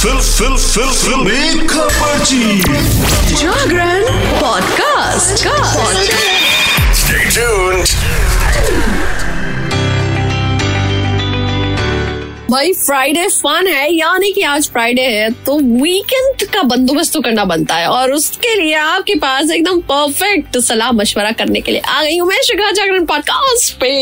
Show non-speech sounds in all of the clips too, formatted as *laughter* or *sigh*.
Fill फिल फिल फिल। खबरची जागरण पॉडकास्ट Stay tuned. भाई फ्राइडे फन है यानी कि आज फ्राइडे है तो वीकेंड का बंदोबस्त तो करना बनता है और उसके लिए आपके पास एकदम परफेक्ट सलाह मशवरा करने के लिए आ गई हूँ मैं शिखा जागरण पॉडकास्ट पे।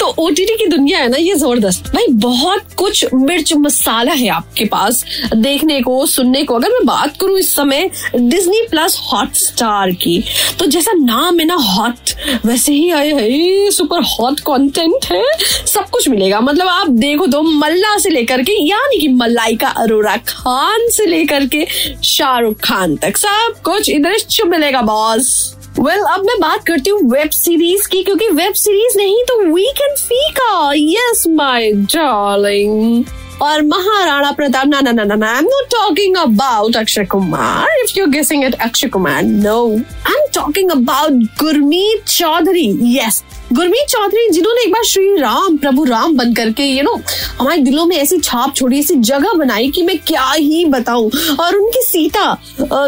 तो ओटीटी की दुनिया है ना, ये ज़बरदस्त। भाई, बहुत कुछ मिर्च मसाला है आपके पास। देखने को, सुनने को। अगर मैं बात करूँ इस समय डिज्नी प्लस हॉट स्टार की तो जैसा नाम है ना हॉट वैसे ही आए है सुपर हॉट कंटेंट है। सब कुछ मिलेगा। मतलब आप देखो तो मल्ला से लेकर के, यानी कि मलाइका अरोरा खान से लेकर के शाहरुख खान तक, सब कुछ इधर मिलेगा बॉस वेल well, अब मैं बात करती हूँ वेब सीरीज़ की क्योंकि वेब सीरीज़ नहीं तो वीकेंड फीका यस माय डार्लिंग और महाराणा प्रताप ना ना ना ना I am not talking about Akshay Kumar if you guessing it Akshay Kumar no I am talking about Gurmeet Choudhary yes Gurmeet Choudhary, जिन्होंने एक बार श्री राम, प्रभु राम बन करके यू नो हमारे दिलों में ऐसी छाप छोड़ी, ऐसी जगह बनाई कि मैं क्या ही बताऊँ। और उनकी सीता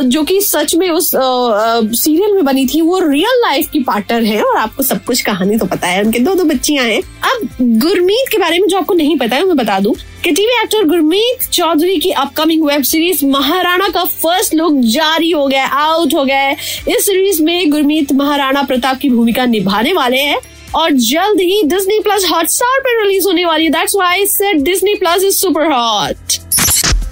जो कि सच में उस सीरियल में बनी थी, वो रियल लाइफ की पार्टनर है और आपको सब कुछ कहानी तो पता है। उनके दो दो बच्चियाँ हैं। अब गुरमीत के बारे में जो आपको नहीं पता है, मैं बता दूँ। कि टीवी एक्टर गुरमीत चौधरी की अपकमिंग वेब सीरीज़ महाराणा का फ़र्स्ट लुक जारी हो गया आउट हो गया इस सीरीज़ में गुरमीत महाराणा प्रताप की भूमिका निभाने वाले हैं और जल्द ही डिज्नी प्लस हॉटस्टार पर रिलीज़ होने वाली है। That's why said Disney plus is super hot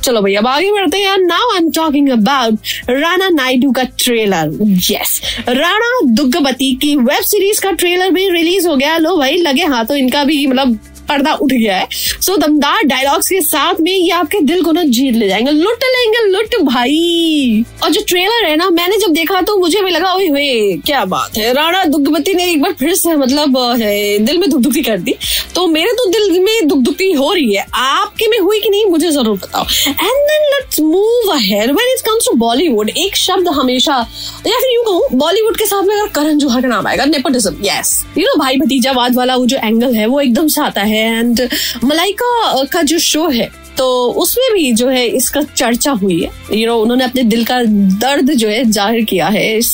चलो भैया, अब आगे बढ़ते हैं। Now I am talking about Rana Naidu का ट्रेलर यस राणा दुग्गबती की वेब सीरीज़ का ट्रेलर भी रिलीज़ हो गया। लो भाई, लगे हाथों इनका भी मतलब पर्दा उठ गया है। सो so, दमदार डायलॉग्स के साथ में ये आपके दिल को ना जीत ले जाएँगे। लुट लेंगे लुट भाई। और जो ट्रेलर है ना मैंने जब देखा तो मुझे भी लगा हुए क्या बात है? राणा दुग्गवती ने एक बार फिर से मतलब है दिल में दुखदुखी कर दी। तो मेरे तो दिल में दुखदुखी हो रही है। आपके में हुई कि नहीं मुझे ज़रूर बताओ। And then let's move ahead when it comes to Bollywood एक शब्द हमेशा या फिर यूँ कहूँ बॉलीवुड के साथ में अगर करण जोहर का नाम आएगा नेपोटिज्म यस यू नो भाई भतीजावाद वाला वो जो एंगल है वो एकदम से आता है। एंड मलाइका का जो शो है तो उसमें भी जो है इसका चर्चा हुई है। यू you नो know, उन्होंने अपने दिल का दर्द जो है ज़ाहिर किया है इस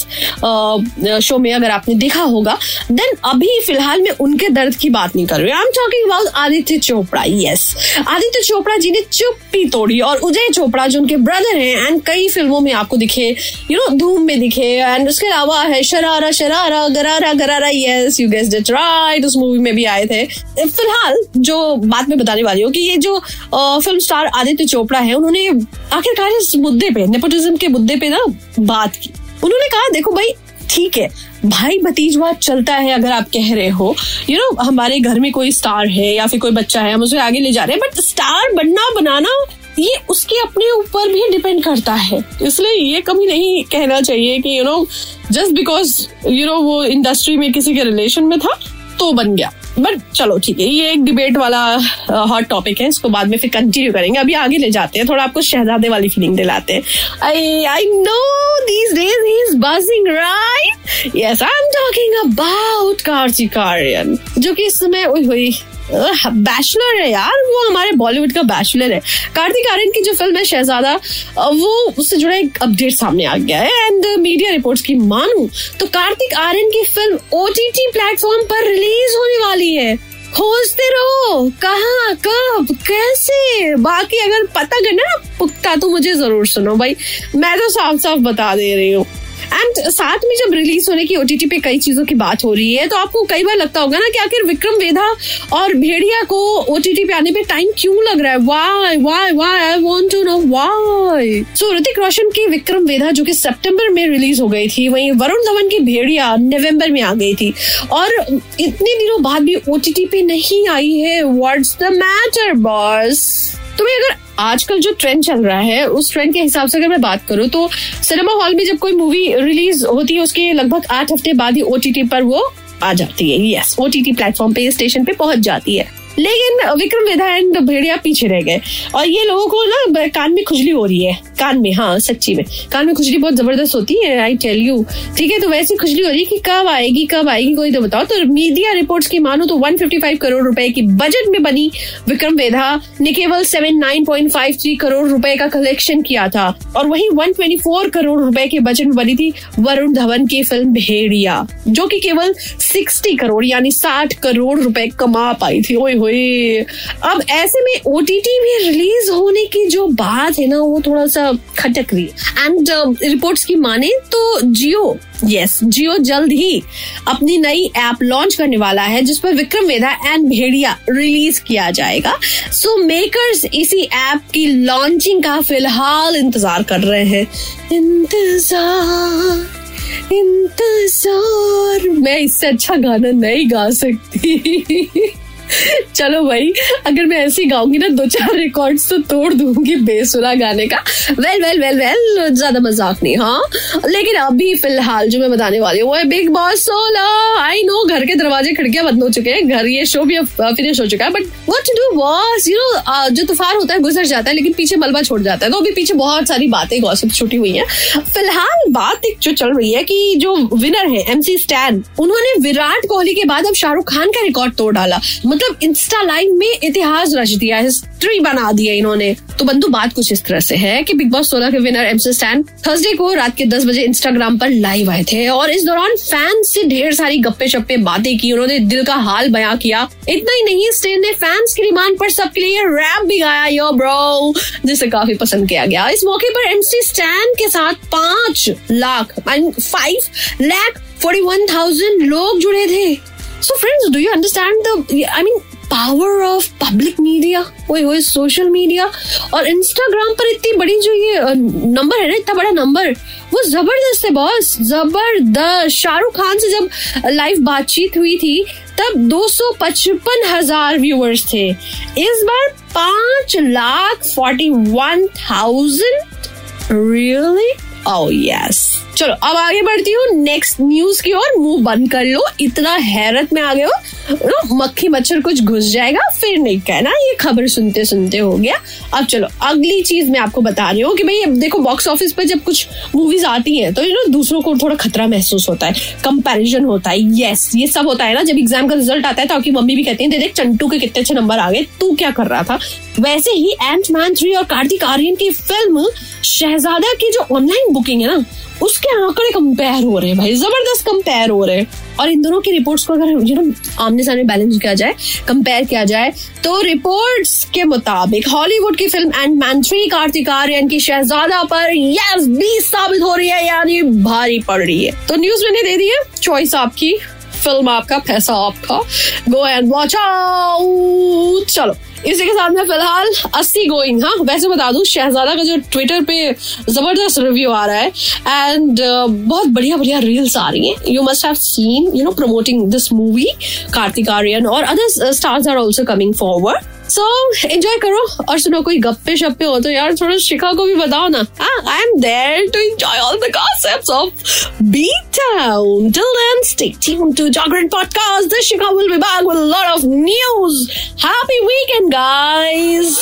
शो में अगर आपने देखा होगा। देन अभी फ़िलहाल मैं उनके दर्द की बात नहीं कर रही I am talking about Aditya Chopra yes Aditya Chopra ji ने चुप्पी तोड़ी और उदय चोपड़ा जो उनके ब्रदर हैं एंड कई फ़िल्मों में आपको दिखे यू नो धूम में दिखे एंड उसके अलावा है शरारा शरारा गरारा गरारा yes you guess it right उस मूवी में भी आए थे। फ़िलहाल जो बात मैं बताने वाली हूँ कि ये जो film film star Aditya Chopra है। उन्होंने आखिरकार इस मुद्दे पे नेपोटिज्म के मुद्दे पे ना बात की। उन्होंने कहा देखो भाई ठीक है भाई भतीजवाद चलता है अगर आप कह रहे हो। यू you नो know, हमारे घर में कोई स्टार है या फिर कोई बच्चा है हम उसे आगे ले जा रहे हैं बट स्टार बनना बनाना ये उसके अपने ऊपर भी डिपेंड करता है। इसलिए ये कभी नहीं कहना चाहिए कि you know just because you know वो इंडस्ट्री में किसी के रिलेशन में था तो बन गया। बट चलो, ठीक है, ये एक डिबेट वाला हॉट टॉपिक है, इसको बाद में फिर कंटिन्यू करेंगे। अभी आगे ले जाते हैं, थोड़ा आपको शहजादे वाली फीलिंग दिलाते हैं। I know these days is buzzing right yes I am talking about Kartik Aaryan जो कि इस समय बैचलर है यार, वो हमारे बॉलीवुड का बैचलर है। कार्तिक आर्यन की जो फ़िल्म है शहजादा वो उससे जुड़ा एक अपडेट सामने आ गया है एंड मीडिया रिपोर्ट्स की मानू तो कार्तिक आर्यन की फ़िल्म ओटीटी प्लेटफॉर्म पर रिलीज़ होने वाली है। खोजते रहो, कहा, कब, कैसे? बाकी अगर पता करना पुख्ता तो मुझे ज़रूर सुनो भाई। मैं तो साफ़ साफ़ बता दे रही हूँ। एंड साथ में जब रिलीज़ होने की ओटीटी पे कई चीज़ों की बात हो रही है तो आपको कई बार लगता होगा ना कि आखिर विक्रम वेधा और भेड़िया को ओटीटी पे आने पे टाइम क्यों लग रहा है? Why why why I want to know why so Hrithik Roshan की विक्रम वेधा जो कि सितंबर में रिलीज़ हो गई थी, वहीं वरुण धवन की भेड़िया नवंबर में आ गई थी। और इतने दिनों बाद भी ओटीटी पे नहीं आई है। व्हाट्स द मैटर बॉस तुम्हें अगर आजकल जो ट्रेंड चल रहा है, उस ट्रेंड के हिसाब से अगर मैं बात करूँ तो सिनेमा हॉल में जब कोई मूवी रिलीज़ होती है, उसके लगभग आठ हफ़्ते बाद ही ओटीटी पर वो आ जाती है। यस ओटीटी प्लेटफॉर्म पे स्टेशन पे पहुँच जाती है। लेकिन विक्रम विधायन भेड़िया पीछे रह गए और ये लोगों को ना, कान में खुजली हो रही है। कान में हाँ सच्ची में। कान में खुजली बहुत ज़बरदस्त होती है आई टेल यू ठीक है तो वैसी खुजली हो रही है कि कब आएगी कब आएगी, कोई तो बताओ। तो मीडिया रिपोर्ट्स की मानो तो 155 करोड़ रुपए की बजट में बनी विक्रम वेधा ने केवल 79.53 करोड़ रुपए का कलेक्शन किया था और वहीं 124 करोड़ रुपए के बजट में बनी थी वरुण धवन की फ़िल्म भेड़िया, जो कि केवल 60 करोड़, यानी 60 करोड़ रुपए कमा पाई थी। ओए होए। अब ऐसे में ओटीटी में रिलीज़ होने की जो बात है ना, वो थोड़ा सा खटक रही है। एंड रिपोर्ट्स की माने तो जियो यस जियो जल्द ही अपनी नई ऐप लॉन्च करने वाला है जिस पर विक्रम वेदा एंड भेड़िया रिलीज़ किया जाएगा। सो so, मेकर्स इसी ऐप की लॉन्चिंग का फ़िलहाल इंतज़ार कर रहे हैं। इंतज़ार इंतज़ार। मैं इससे अच्छा गाना नहीं गा सकती। *laughs* चलो भाई, अगर मैं ऐसी गाऊँगी ना दो चार रिकॉर्ड्स तो तोड़ दूँगी बेसुरा गाने का। वेल वेल वेल वेल ज़्यादा मज़ाक नहीं हाँ? लेकिन अभी फ़िलहाल जो मैं बताने वाली हूँ, वो है बिग बॉस सोलह घर के दरवाजे, खिड़कियाँ बंद हो चुके हैं। घर ये शो भी फिनिश हो चुका है। But what do was you know जो तूफ़ान होता है, गुजर जाता है, लेकिन पीछे मलबा छोड़ जाता है। तो अभी पीछे बहुत सारी बातें गौसप छुटी हुई है। फ़िलहाल बात एक जो चल रही है कि जो विनर है एमसी स्टैन उन्होंने विराट कोहली के बाद अब शाहरुख खान का रिकॉर्ड तोड़ डाला। मतलब इंस्टा लाइन में इतिहास रच दिया हिस्ट्री बना दिया इन्होंने। तो बंधु बात कुछ इस तरह से है कि बिग बॉस सोलह के विनर एमसी स्टैन थर्सडे को रात के दस बजे इंस्टाग्राम पर लाइव आए थे और इस दौरान फैंस से ढेर सारी गप्पे शप्पे बातें की। उन्होंने दिल का हाल बयां किया। इतना ही नहीं स्टेन ने फैंस की डिमांड पर सबके लिए रैप भी गाया। यो ब्रो जिसे काफ़ी पसंद किया गया। इस मौके पर एमसी स्टैन के साथ पाँच lakh five lakh forty one thousand लोग जुड़े थे। So friends do you understand I mean power of public media वो वो सोशल मीडिया और इंस्टाग्राम पर इतनी बड़ी जो ये नंबर है ना, इतना बड़ा नंबर वो ज़बरदस्त है बॉस ज़बरदस्त। शाहरुख खान से जब लाइव बातचीत हुई थी, तब दो हज़ार व्यूअर्स थे। इस बार पाँच lakh forty one thousand really oh yes चलो, अब आगे बढ़ती हूँ नेक्स्ट न्यूज़ की ओर मुँह बंद कर लो। इतना हैरत में आ गए हो। मक्खी मच्छर कुछ घुस जाएगा, फिर नहीं कहना। ये खबर सुनते सुनते हो गया। अब चलो, अगली चीज़ मैं आपको बता रही हूँ कि भाई देखो बॉक्स ऑफ़िस पर जब कुछ मूवीज़ आती हैं तो यू नो दूसरों को थोड़ा खतरा महसूस होता है। कंपैरिजन होता है यस ये सब होता है ना, जब एग्ज़ाम का रिज़ल्ट आता है तो आपकी मम्मी भी कहती है, देख चंटू के कितने अच्छे नंबर आ गए, तू क्या कर रहा था? वैसे ही एंट मैन थ्री और कार्तिक आर्यन की फ़िल्म शहजादा की जो ऑनलाइन बुकिंग है ना, उसके आंकड़े कंपेयर हो रहे हैं भाई, ज़बरदस्त कंपेयर हो रहे हैं। और इन दोनों की रिपोर्ट्स को अगर यू नो आमने सामने बैलेंस किया जाए कंपेयर किया जाए तो रिपोर्ट्स के मुताबिक हॉलीवुड की film Ant Man three Kartik Aaryan की शहजादा पर यस बीस साबित हो रही है, यानी भारी पड़ रही है। तो न्यूज़ मैंने दे दी है चॉइस आपकी फ़िल्म आपका, पैसा आपका गो एंड वॉच आउट चलो। इसी के साथ में फ़िलहाल अस्सी गोइंग हाँ वैसे बता दू शहजादा का जो ट्विटर पे ज़बरदस्त रिव्यू आ रहा है एंड uh, बहुत बढ़िया बढ़िया रील्स आ रही है। You must have seen you know promoting this movie Kartik Aaryan और other stars are also coming forward so enjoy करो। और सुनो, कोई गप्पे शप्पे हो तो यार थोड़ा शिखा को भी बताओ ना। I am there to enjoy all the gossips of B town till then stay tuned to Jagran podcast the Shikha will be back with a lot of news. Happy weekend, guys!